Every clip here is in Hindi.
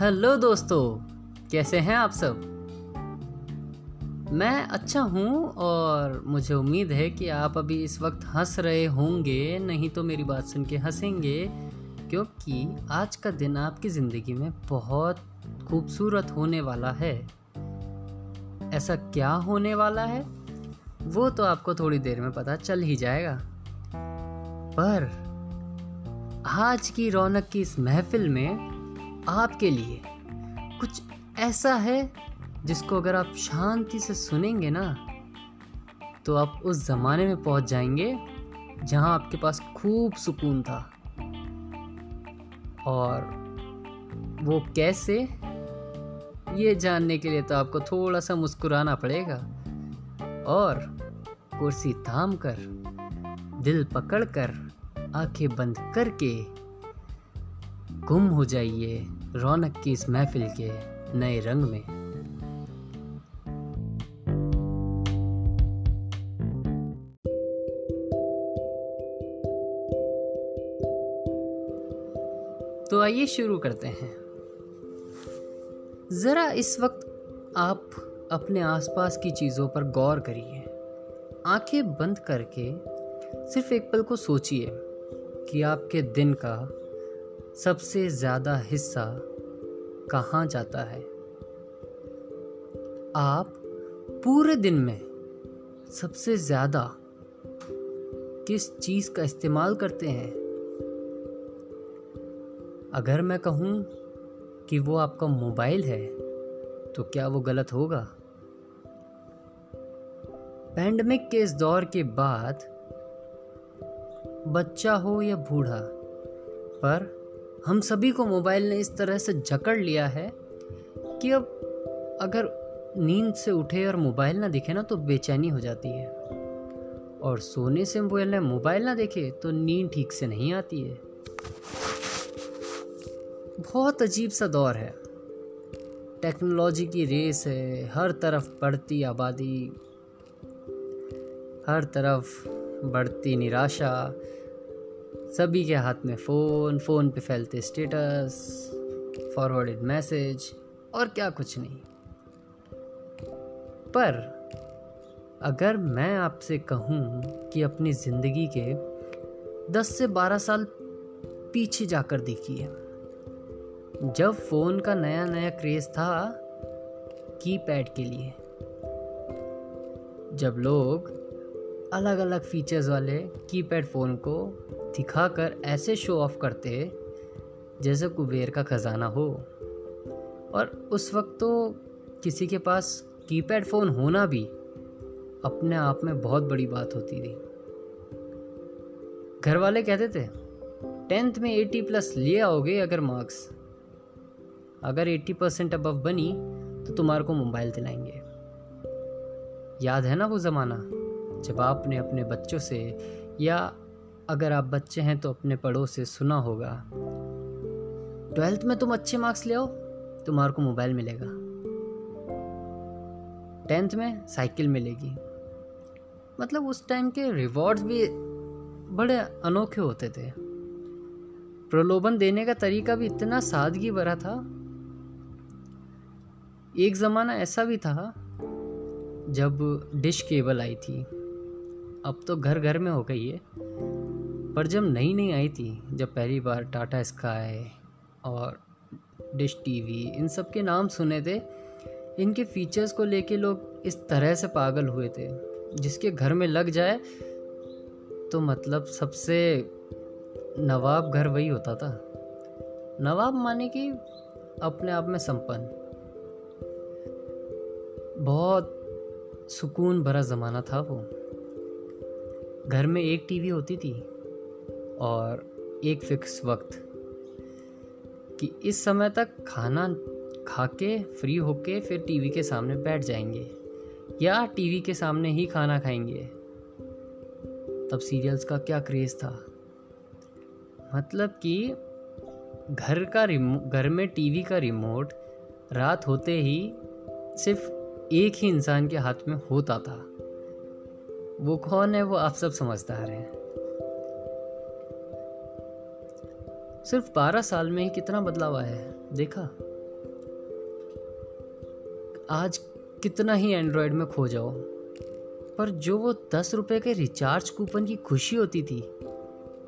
हेलो दोस्तों, कैसे हैं आप सब? मैं अच्छा हूँ और मुझे उम्मीद है कि आप अभी इस वक्त हंस रहे होंगे, नहीं तो मेरी बात सुन के हंसेंगे, क्योंकि आज का दिन आपकी ज़िंदगी में बहुत खूबसूरत होने वाला है। ऐसा क्या होने वाला है? वो तो आपको थोड़ी देर में पता चल ही जाएगा। पर आज की रौनक की इस महफिल में आपके लिए कुछ ऐसा है जिसको अगर आप शांति से सुनेंगे ना तो आप उस ज़माने में पहुँच जाएँगे जहाँ आपके पास खूब सुकून था। और वो कैसे, ये जानने के लिए तो आपको थोड़ा सा मुस्कुराना पड़ेगा। और कुर्सी थाम कर, दिल पकड़ कर, आँखें बंद करके गुम हो जाइए। रौनक की इस महफिल के नए रंग में। तो आइए शुरू करते हैं। ज़रा इस वक्त आप अपने आसपास की चीज़ों पर गौर करिए। आँखें बंद करके सिर्फ़ एक पल को सोचिए कि आपके दिन का सबसे ज़्यादा हिस्सा कहाँ जाता है? आप पूरे दिन में सबसे ज़्यादा किस चीज़ का इस्तेमाल करते हैं? अगर मैं कहूँ कि वो आपका मोबाइल है तो क्या वो गलत होगा? पैंडमिक के इस दौर के बाद बच्चा हो या बूढ़ा, पर हम सभी को मोबाइल ने इस तरह से जकड़ लिया है कि अब अगर नींद से उठे और मोबाइल ना दिखे ना तो बेचैनी हो जाती है। और सोने से पहले मोबाइल ना देखे तो नींद ठीक से नहीं आती है। बहुत अजीब सा दौर है। टेक्नोलॉजी की रेस है, हर तरफ़ बढ़ती आबादी, हर तरफ़ बढ़ती निराशा सभी के हाथ में फ़ोन फ़ोन पे फैलते स्टेटस फॉरवर्डेड मैसेज और क्या कुछ नहीं। पर अगर मैं आपसे कहूँ कि अपनी ज़िंदगी के 10 से 12 साल पीछे जाकर देखिए, जब फ़ोन का नया नया क्रेज़ था कीपैड के लिए, जब लोग अलग अलग फीचर्स वाले कीपैड फ़ोन को दिखाकर ऐसे शो ऑफ़ करते जैसे कुबेर का ख़जाना हो। और उस वक्त तो किसी के पास कीपैड फ़ोन होना भी अपने आप में बहुत बड़ी बात होती थी। घर वाले कहते थे, टेंथ में एटी प्लस लिए आओगे अगर मार्क्स अगर एट्टी परसेंट अबव बनी तो तुम्हारे को मोबाइल दिलाएँगे। याद है ना वो ज़माना? जब आपने अपने बच्चों से या अगर आप बच्चे हैं तो अपने पड़ोस से सुना होगा, ट्वेल्थ में तुम अच्छे मार्क्स ले आओ, तुम्हारे को मोबाइल मिलेगा। टेंथ में साइकिल मिलेगी। मतलब उस टाइम के रिवॉर्ड्स भी बड़े अनोखे होते थे। प्रलोभन देने का तरीका भी इतना सादगी भरा था। एक ज़माना ऐसा भी था जब डिश केबल आई थी। अब तो घर घर में हो गई है। पर जब नई नई आई थी, जब पहली बार टाटा स्काई और डिश टीवी इन सब के नाम सुने थे, इनके फीचर्स को लेके लोग इस तरह से पागल हुए थे। जिसके घर में लग जाए तो मतलब सबसे नवाब घर वही होता था। नवाब माने कि अपने आप में संपन्न। बहुत सुकून भरा ज़माना था वो। घर में एक टीवी होती थी और एक फिक्स वक्त कि इस समय तक खाना खा के फ्री होके फिर टीवी के सामने बैठ जाएँगे या टीवी के सामने ही खाना खाएँगे। तब सीरियल्स का क्या क्रेज़ था? मतलब कि घर का रिमो घर में टीवी का रिमोट रात होते ही सिर्फ़ एक ही इंसान के हाथ में होता था। वो कौन है, वो आप सब समझदार हैं। सिर्फ़ बारह साल में ही कितना बदलाव आया है, देखा? आज कितना ही एंड्रॉयड में खो जाओ। पर जो वो दस रुपए के रिचार्ज कूपन की खुशी होती थी,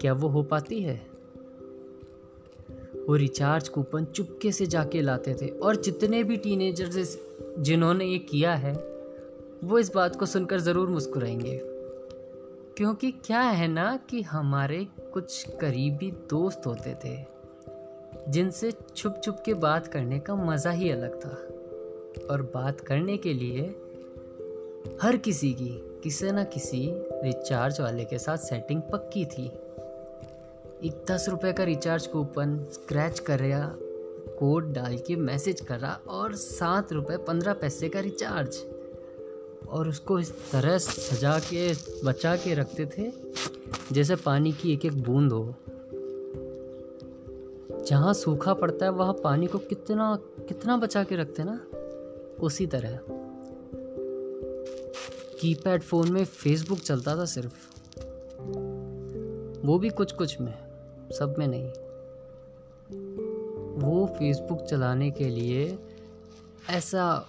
क्या वो हो पाती है? वो रिचार्ज कूपन चुपके से जाके लाते थे, और जितने भी टीनेजर्स जिन्होंने ये किया है वो इस बात को सुनकर ज़रूर मुस्कुराएँगे। क्योंकि क्या है ना कि हमारे कुछ करीबी दोस्त होते थे, जिनसे छुप छुप के बात करने का मज़ा ही अलग था। और बात करने के लिए हर किसी की, किसी न किसी रिचार्ज वाले के साथ सेटिंग पक्की थी। एक दस रुपये का रिचार्ज कूपन स्क्रैच कर रहा कोड डाल के मैसेज करा और सात रुपये पंद्रह पैसे का रिचार्ज और उसको इस तरह सजा के, बचा के रखते थे, जैसे पानी की एक एक बूंद हो। जहाँ सूखा पड़ता है, वहाँ पानी को कितना कितना बचा के रखते ना? उसी तरह। कीपैड फ़ोन में फेसबुक चलता था सिर्फ़। वो भी कुछ कुछ में, सब में नहीं। वो फेसबुक चलाने के लिए ऐसा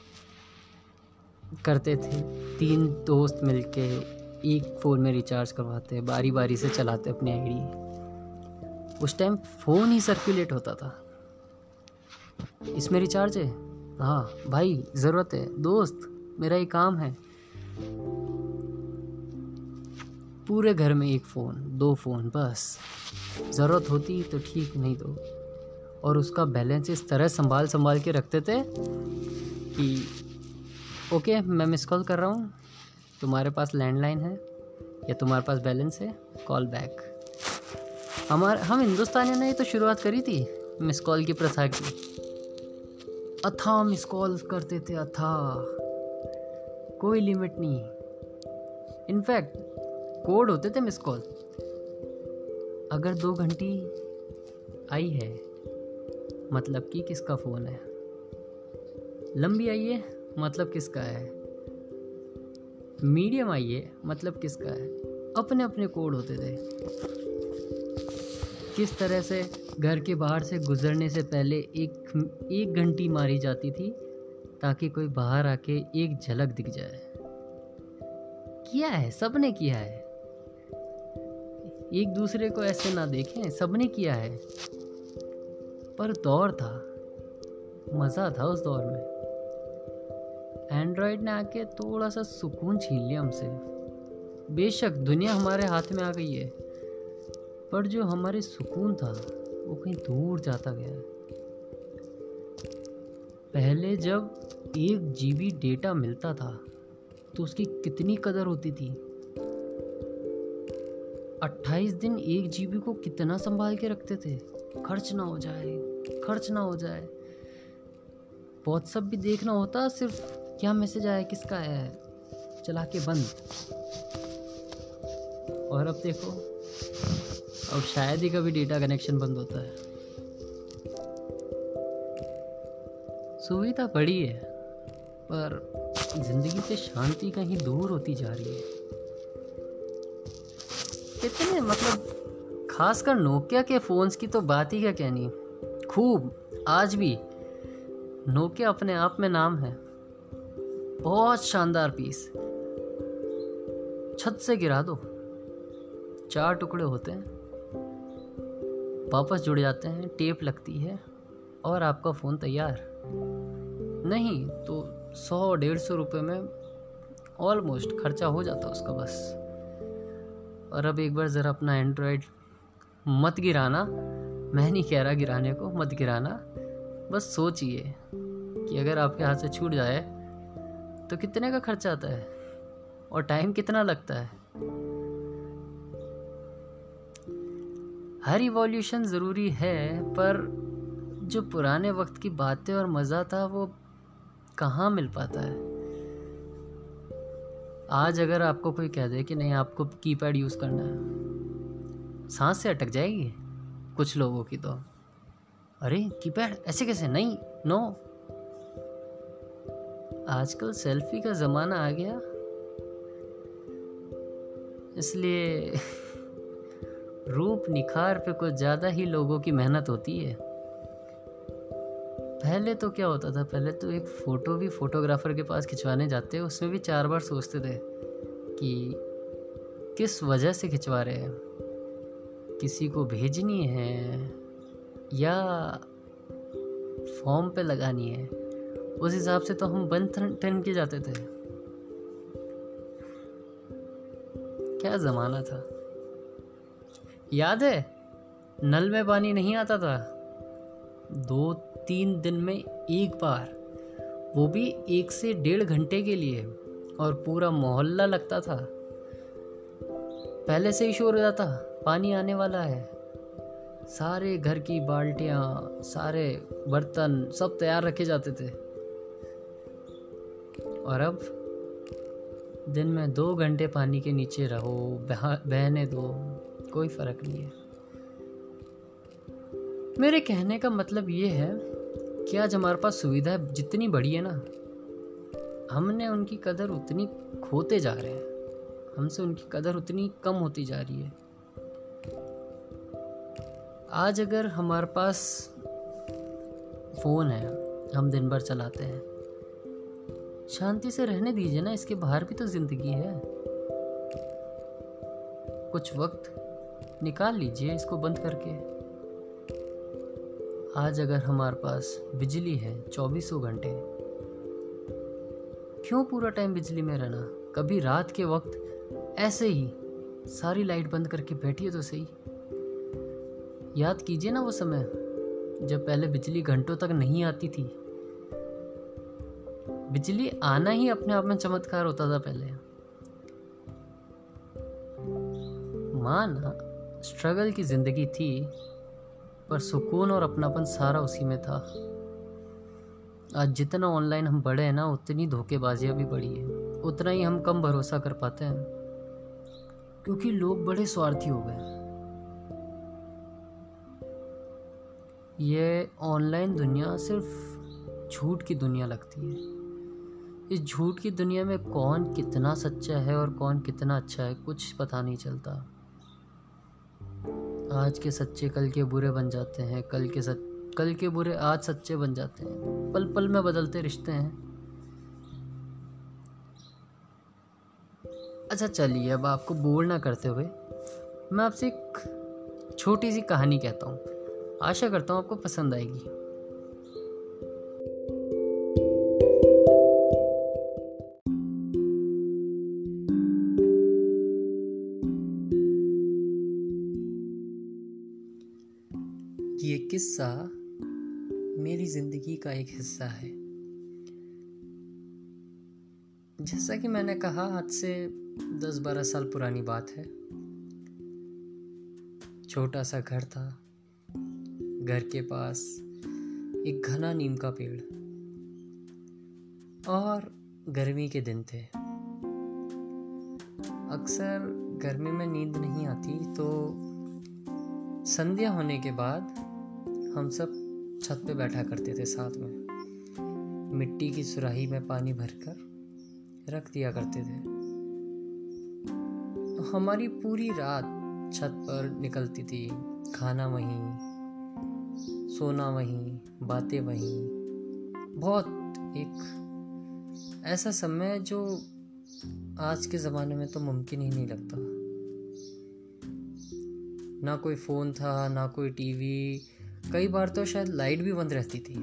करते थे। तीन दोस्त मिलके एक फ़ोन में रिचार्ज करवाते बारी बारी से चलाते अपनी आईडी। उस टाइम फ़ोन ही सर्कुलेट होता था। इसमें रिचार्ज है? हाँ भाई, ज़रूरत है। दोस्त, मेरा ये काम है। पूरे घर में एक फ़ोन दो फ़ोन बस। ज़रूरत होती तो ठीक, नहीं तो। और उसका बैलेंस इस तरह संभाल संभाल के रखते थे कि ओके मैं मिस कॉल कर रहा हूँ। तुम्हारे पास लैंडलाइन है या तुम्हारे पास बैलेंस है? कॉल बैक हमारे, हम हिंदुस्तानियों ने तो शुरुआत करी थी मिस कॉल की प्रथा की। अथा मिस कॉल करते थे अथा। कोई लिमिट नहीं। इनफैक्ट कोड होते थे मिस कॉल अगर दो घंटी आई है मतलब कि किसका फ़ोन है? लंबी आई है? मतलब किसका है? मीडियम आइए मतलब किसका है? अपने अपने कोड होते थे। किस तरह से घर के बाहर से गुजरने से पहले एक एक घंटी मारी जाती थी ताकि कोई बाहर आके एक झलक दिख जाए? किया है? सबने किया है। एक दूसरे को ऐसे ना देखें, सबने किया है। पर दौर था। मज़ा था उस दौर में। एंड्रॉयड ने आके थोड़ा सा सुकून छीन लिया हमसे। बेशक दुनिया हमारे हाथ में आ गई है, पर जो हमारे सुकून था, वो कहीं दूर जाता गया। पहले जब एक जीबी डेटा मिलता था तो उसकी कितनी कदर होती थी? अट्ठाईस दिन एक जीबी को कितना संभाल के रखते थे? खर्च ना हो जाए, खर्च ना हो जाए। व्हाट्सअप भी देखना होता, सिर्फ़ क्या मैसेज आया? किसका आया है? चला के बंद। और अब देखो, अब शायद ही कभी डेटा कनेक्शन बंद होता है। सुविधा बड़ी है, पर ज़िंदगी से शांति कहीं दूर होती जा रही है। कितने मतलब खासकर नोकिया के फ़ोन्स की तो बात ही क्या कहनी? खूब, आज भी। नोकिया अपने आप में नाम है। बहुत शानदार पीस छत से गिरा दो चार टुकड़े होते हैं वापस जुड़ जाते हैं टेप लगती है और आपका फ़ोन तैयार? नहीं तो सौ डेढ़ सौ रुपये में ऑलमोस्ट खर्चा हो जाता उसका बस। और अब एक बार ज़रा अपना एंड्रॉयड मत गिराना मैं नहीं कह रहा गिराने को मत गिराना। बस सोचिए कि अगर आपके हाथ से छूट जाए तो कितने का खर्चा आता है? और टाइम कितना लगता है? हर इवोल्यूशन ज़रूरी है, पर जो पुराने वक्त की बातें और मज़ा था, वो कहाँ मिल पाता है? आज अगर आपको कोई कह दे कि नहीं, आपको कीपैड यूज़ करना है, सांस से अटक जाएगी कुछ लोगों की तो? अरे कीपैड ऐसे कैसे? नहीं नो आजकल सेल्फी का ज़माना आ गया। इसलिए रूप निखार पे कुछ ज़्यादा ही लोगों की मेहनत होती है। पहले तो क्या होता था, पहले तो एक फ़ोटो भी फोटोग्राफर के पास खिंचवाने जाते, उसमें भी चार बार सोचते थे कि किस वजह से खिंचवा रहे हैं? किसी को भेजनी है या फॉर्म पे लगानी है? उस हिसाब से तो हम बन टन के जाते थे। क्या ज़माना था? याद है? नल में पानी नहीं आता था। दो, तीन दिन में एक बार। वो भी एक से डेढ़ घंटे के लिए, और पूरा मोहल्ला लगता था। पहले से ही शोर हो जाता, पानी आने वाला है। सारे घर की बाल्टियाँ, सारे बर्तन सब तैयार रखे जाते थे। और अब दिन में दो घंटे पानी के नीचे रहो बहने दो, कोई फ़र्क नहीं है। मेरे कहने का मतलब ये है कि आज हमारे पास सुविधा जितनी बड़ी है ना, हमने उनकी कदर उतनी खोते जा रहे हैं। हमसे उनकी कदर उतनी कम होती जा रही है। आज अगर हमारे पास फ़ोन है, हम दिन भर चलाते हैं शांति से रहने दीजिए ना, इसके बाहर भी तो ज़िंदगी है। कुछ वक्त निकाल लीजिए इसको बंद करके। आज अगर हमारे पास बिजली है, चौबीसों घंटे, क्यों पूरा टाइम बिजली में रहना? कभी रात के वक्त ऐसे ही सारी लाइट बंद करके बैठिए तो सही। याद कीजिए ना वो समय, जब पहले बिजली घंटों तक नहीं आती थी। बिजली आना ही अपने आप में चमत्कार होता था पहले। माना स्ट्रगल की ज़िंदगी थी, पर सुकून और अपनापन सारा उसी में था। आज जितना ऑनलाइन हम बढ़े हैं ना, उतनी धोखेबाजियाँ भी बढ़ी है। उतना ही हम कम भरोसा कर पाते हैं। क्योंकि लोग बड़े स्वार्थी हो गए। ये ऑनलाइन दुनिया सिर्फ़ झूठ की दुनिया लगती है। इस झूठ की दुनिया में कौन कितना सच्चा है और कौन कितना अच्छा है, कुछ पता नहीं चलता। आज के सच्चे कल के बुरे बन जाते हैं, कल के सच, कल के बुरे आज सच्चे बन जाते हैं। पल पल में बदलते रिश्ते हैं। अच्छा चलिए अब आपको बोल ना करते हुए मैं आपसे एक छोटी सी कहानी कहता हूँ। आशा करता हूँ आपको पसंद आएगी। ये किस्सा मेरी ज़िंदगी का एक हिस्सा है। जैसा कि मैंने कहा, आज से दस बारह साल पुरानी बात है। छोटा सा घर था, घर के पास एक घना नीम का पेड़, और गर्मी के दिन थे। अक्सर गर्मी में नींद नहीं आती तो संध्या होने के बाद हम सब छत पे बैठा करते थे साथ में। मिट्टी की सुराही में पानी भरकर रख दिया करते थे। तो हमारी पूरी रात छत पर निकलती थी। खाना वहीं, सोना वहीं, बातें वहीं। बहुत एक ऐसा समय जो आज के ज़माने में तो मुमकिन ही नहीं लगता। ना कोई फ़ोन था, ना कोई टीवी कई बार तो शायद लाइट भी बंद रहती थी।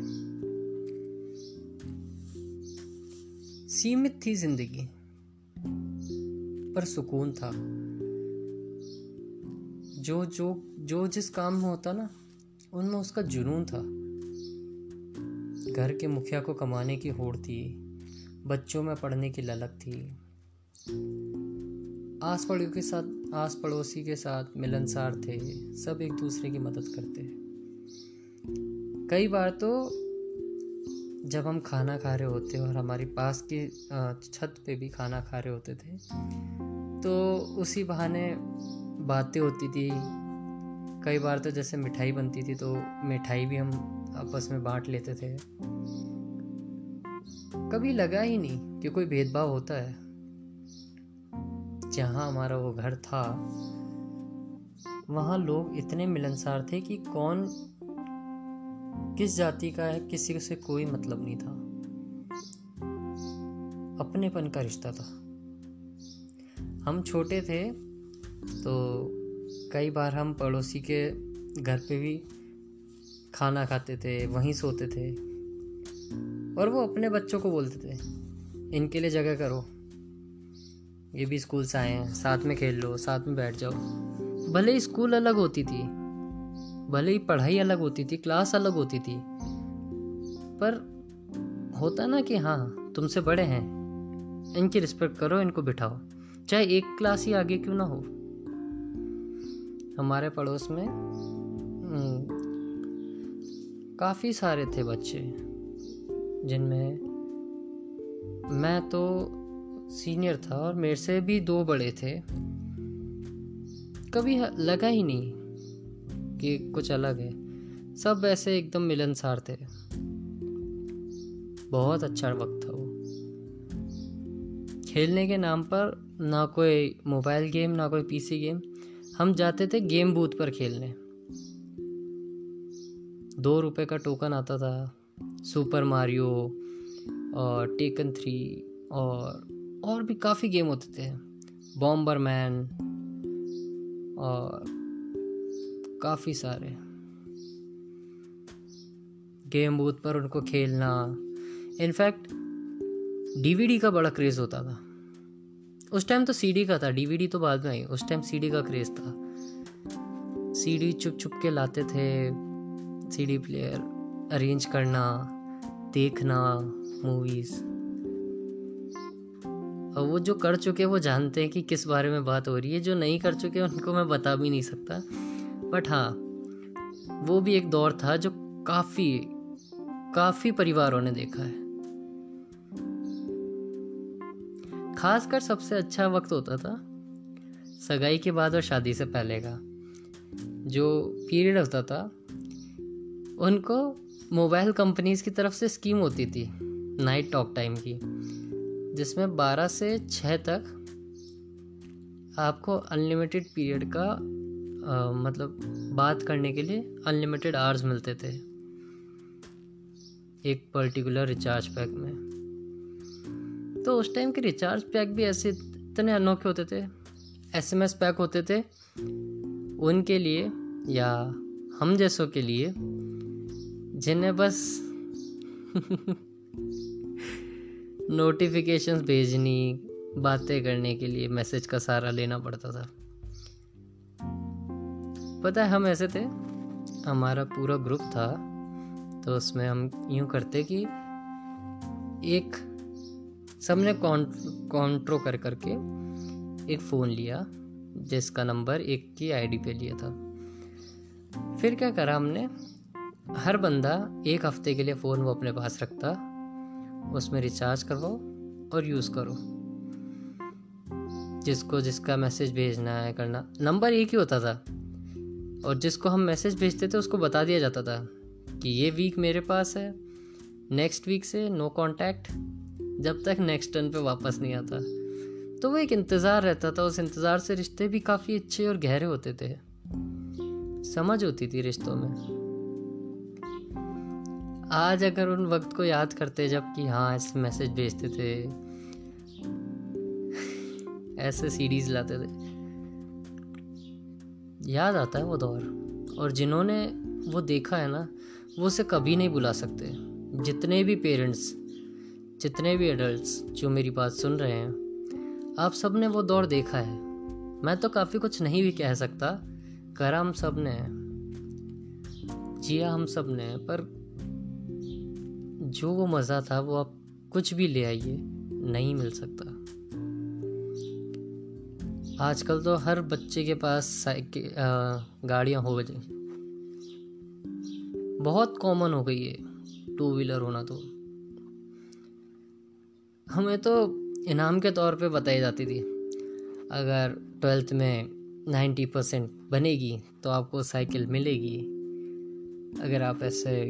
सीमित थी ज़िंदगी, पर सुकून था। जो जो जो जिस काम में होता ना, उनमें उसका जुनून था। घर के मुखिया को कमाने की होड़ थी, बच्चों में पढ़ने की ललक थी। आस पड़ोसी के साथ आस पड़ोसी के साथ मिलनसार थे, सब एक दूसरे की मदद करते। कई बार तो जब हम खाना खा रहे होते और हमारी पास की छत पे भी खाना खा रहे होते थे तो उसी बहाने बातें होती थी। कई बार तो जैसे मिठाई बनती थी तो मिठाई भी हम आपस में बांट लेते थे। कभी लगा ही नहीं कि कोई भेदभाव होता है। जहाँ हमारा वो घर था, वहाँ लोग इतने मिलनसार थे कि कौन किस जाति का है, किसी से कोई मतलब नहीं था। अपनेपन का रिश्ता था। हम छोटे थे तो कई बार हम पड़ोसी के घर पे भी खाना खाते थे, वहीं सोते थे। और वो अपने बच्चों को बोलते थे, इनके लिए जगह करो। ये भी स्कूल से आए हैं, साथ में खेल लो, साथ में बैठ जाओ। भले ही स्कूल अलग होती थी भले ही पढ़ाई अलग होती थी क्लास अलग होती थी पर होता ना कि हाँ तुमसे बड़े हैं इनकी रिस्पेक्ट करो इनको बिठाओ चाहे एक क्लास ही आगे क्यों ना हो। हमारे पड़ोस में हम्म, काफ़ी सारे थे बच्चे जिनमें मैं तो सीनियर था और मेरे से भी दो बड़े थे। कभी लगा ही नहीं कि कुछ अलग है। सब ऐसे एकदम मिलनसार थे। बहुत अच्छा वक्त था वो। खेलने के नाम पर ना कोई मोबाइल गेम, ना कोई पीसी गेम। हम जाते थे गेम बूथ पर खेलने। दो रुपए का टोकन आता था। सुपर मारियो और टेकन थ्री और और भी काफ़ी गेम होते थे। बॉम्बर मैन और काफ़ी सारे गेम बूथ पर उनको खेलना। इनफैक्ट डीवीडी का बड़ा क्रेज़ होता था। उस टाइम तो सीडी का था डीवीडी तो बाद में आई। उस टाइम सीडी का क्रेज़ था। सीडी चुप चुप के लाते थे। सीडी प्लेयर अरेंज करना, देखना मूवीज़ और वो जो कर चुके वो जानते हैं कि किस बारे में बात हो रही है। जो नहीं कर चुके उनको मैं बता भी नहीं सकता। बट हाँ वो भी एक दौर था जो काफ़ी काफ़ी परिवारों ने देखा है। खासकर सबसे अच्छा वक्त होता था सगाई के बाद और शादी से पहले का। जो पीरियड होता था, उनको मोबाइल कंपनीज़ की तरफ़ से स्कीम होती थी, नाइट टॉक टाइम की, जिसमें 12 से 6 तक आपको अनलिमिटेड पीरियड का आ, मतलब बात करने के लिए अनलिमिटेड आवर्स मिलते थे। एक पर्टिकुलर रिचार्ज पैक में। तो उस टाइम के रिचार्ज पैक भी ऐसे इतने अनोखे होते थे। एसएमएस पैक होते थे। उनके लिए या हम जैसों के लिए जिन्हें बस नोटिफिकेशंस भेजनी बातें करने के लिए मैसेज का सहारा लेना पड़ता था। पता है हम ऐसे थे? हमारा पूरा ग्रुप था तो उसमें हम यूँ करते कि एक, सबने कॉन्ट्रो कर करके एक फ़ोन लिया, जिसका नंबर एक की आईडी पे लिया था। फिर क्या करा हमने? हर बंदा एक हफ़्ते के लिए फ़ोन वो अपने पास रखता, उसमें रिचार्ज करवाओ और यूज़ करो। जिसको, जिसका मैसेज भेजना है, करना, नंबर एक ही होता था। और जिसको हम मैसेज भेजते थे, उसको बता दिया जाता था कि ये वीक मेरे पास है नेक्स्ट वीक से नो कांटेक्ट जब तक नेक्स्ट टर्न पे वापस नहीं आता। तो वो एक इंतज़ार रहता था, उस इंतज़ार से रिश्ते भी काफ़ी अच्छे और गहरे होते थे। समझ होती थी रिश्तों में। आज अगर उन वक्त को याद करते जब कि हाँ ऐसे मैसेज भेजते थे, ऐसे सीडीज लाते थे। याद आता है वो दौर। और जिन्होंने वो देखा है ना, वो उसे कभी नहीं बुला सकते। जितने भी पेरेंट्स, जितने भी एडल्ट्स जो मेरी बात सुन रहे हैं, आप सबने वो दौर देखा है। मैं तो काफ़ी कुछ नहीं भी कह सकता करा हम सबने, जिया हम सबने, पर जो वो मज़ा था वो आप कुछ भी ले आइए, नहीं मिल सकता। आजकल तो हर बच्चे के पास साइकिल गाड़ियाँ हो गई। बहुत कॉमन हो गई है टू व्हीलर होना तो। हमें तो इनाम के तौर पे बताई जाती थी, अगर ट्वेल्थ में नाइन्टी परसेंट बनेगी तो आपको साइकिल मिलेगी। अगर आप ऐसे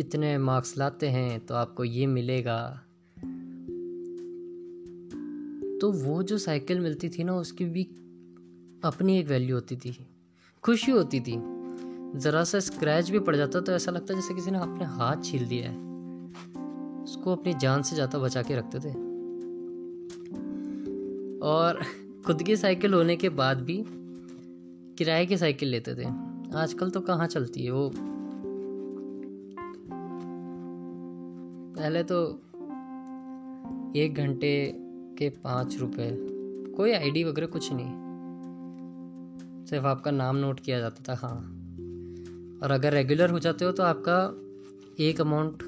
इतने मार्क्स लाते हैं तो आपको ये मिलेगा। तो वो जो साइकिल मिलती थी ना, उसकी भी अपनी एक वैल्यू होती थी। खुशी होती थी। ज़रा सा स्क्रैच भी पड़ जाता तो ऐसा लगता जैसे किसी ने अपने हाथ छील दिया है। उसको अपनी जान से ज़्यादा बचा के रखते थे। और खुद की साइकिल होने के बाद भी किराए की साइकिल लेते थे। आजकल तो कहाँ चलती है वो? पहले तो एक घंटे के पाँच रुपये कोई आईडी वगैरह कुछ नहीं। सिर्फ़ आपका नाम नोट किया जाता था हाँ। और अगर रेगुलर हो जाते हो तो आपका एक अमाउंट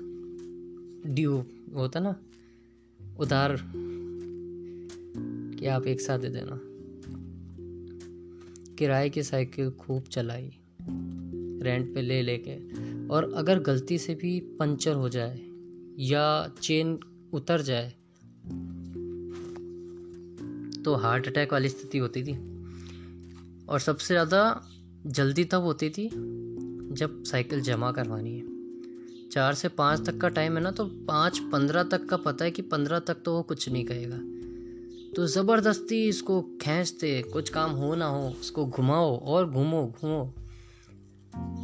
ड्यू होता ना। उधार कि आप एक साथ दे देना। किराए की साइकिल खूब चलाई। रेंट पे ले लेके। और अगर गलती से भी पंचर हो जाए या चेन उतर जाए तो हार्ट अटैक वाली स्थिति होती थी। और सबसे ज़्यादा जल्दी तब होती थी जब साइकिल जमा करवानी है। चार से पाँच तक का टाइम है ना तो पाँच पंद्रह तक का पता है कि पंद्रह तक तो वो कुछ नहीं कहेगा। तो ज़बरदस्ती इसको खींचते, कुछ काम हो ना हो उसको घुमाओ और घूमो घूमो।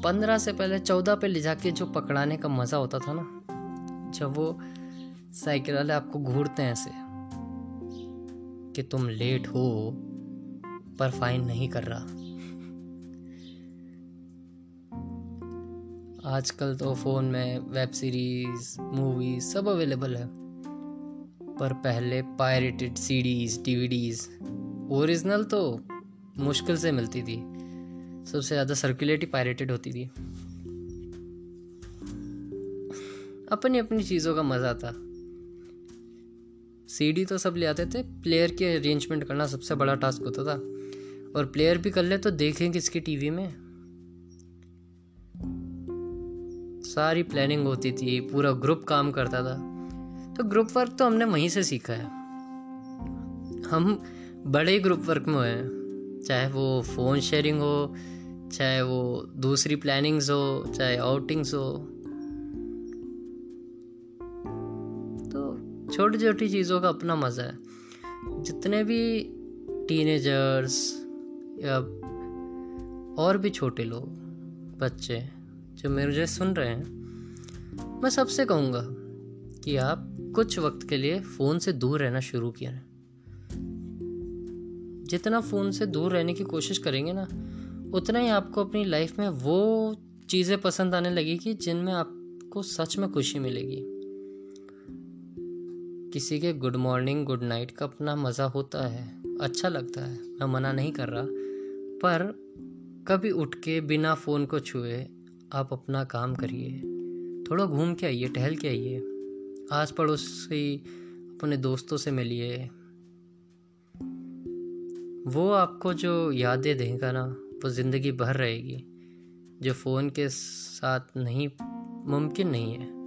पंद्रह से पहले चौदह पे ले जाके जो पकड़ाने का मज़ा होता था ना, जब वो साइकिल वाले आपको घूरते हैं ऐसे। कि तुम लेट हो, पर फाइन नहीं कर रहा। आजकल तो फ़ोन में वेब सीरीज़ मूवीज़ सब अवेलेबल है। पर पहले पायरेटेड सीडीज डीवीडीज ओरिजिनल तो मुश्किल से मिलती थी। सबसे ज़्यादा सर्कुलेट ही पायरेटेड होती थी। अपनी अपनी चीज़ों का मज़ा था। सीडी तो सब ले आते थे। प्लेयर की अरेंजमेंट करना सबसे बड़ा टास्क होता था। और प्लेयर भी कर ले तो देखें किसकी टीवी में। सारी प्लानिंग होती थी, पूरा ग्रुप काम करता था। तो ग्रुप वर्क तो हमने वहीं से सीखा है। हम बड़े ग्रुप वर्क में हैं। चाहे वो फ़ोन शेयरिंग हो, चाहे वो दूसरी प्लानिंग्स हो, चाहे आउटिंग्स हो। छोटी छोटी चीज़ों का अपना मज़ा है। जितने भी टीनेजर्स या और भी छोटे लोग, बच्चे जो मेरे सुन रहे हैं, मैं सबसे कहूँगा कि आप कुछ वक्त के लिए फ़ोन से दूर रहना शुरू किया जितना फ़ोन से दूर रहने की कोशिश करेंगे ना, उतना ही आपको अपनी लाइफ में वो चीज़ें पसंद आने लगेगी जिनमें आपको सच में खुशी मिलेगी। किसी के गुड मॉर्निंग, गुड नाइट का अपना मज़ा होता है। अच्छा लगता है। मैं मना नहीं कर रहा। पर कभी उठ के बिना फ़ोन को छुए आप अपना काम करिए। थोड़ा घूम के आइए, टहल के आइए। आस पड़ोस से अपने दोस्तों से मिलिए। वो आपको जो यादें देगा ना, वो ज़िंदगी भर रहेगी। जो फ़ोन के साथ नहीं, मुमकिन नहीं है।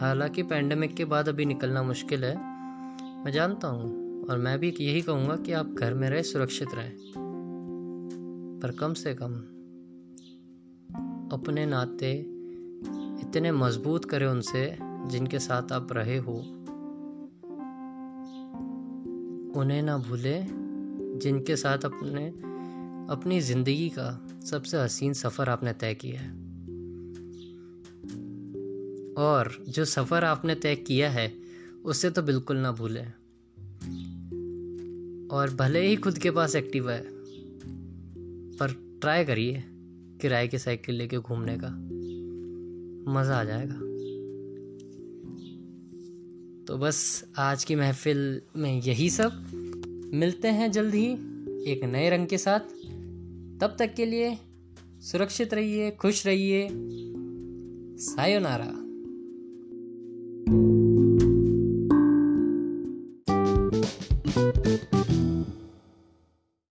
हालाँकि पैंडमिक के बाद अभी निकलना मुश्किल है। मैं जानता हूँ, और मैं भी यही कहूँगा कि आप घर में रहें, सुरक्षित रहें। पर कम से कम अपने नाते इतने मज़बूत करें उनसे, जिनके साथ आप रहे हो। उन्हें ना भूले, जिनके साथ अपने, अपनी ज़िंदगी का सबसे हसीन सफ़र आपने तय किया है। और जो सफ़र आपने तय किया है, उसे तो बिल्कुल ना भूलें। और भले ही खुद के पास एक्टिवा है, पर ट्राई करिए किराए की साइकिल लेके घूमने का। मज़ा आ जाएगा। तो बस आज की महफिल में यही सब। मिलते हैं जल्द ही एक नए रंग के साथ। तब तक के लिए सुरक्षित रहिए, खुश रहिए। Sayonara you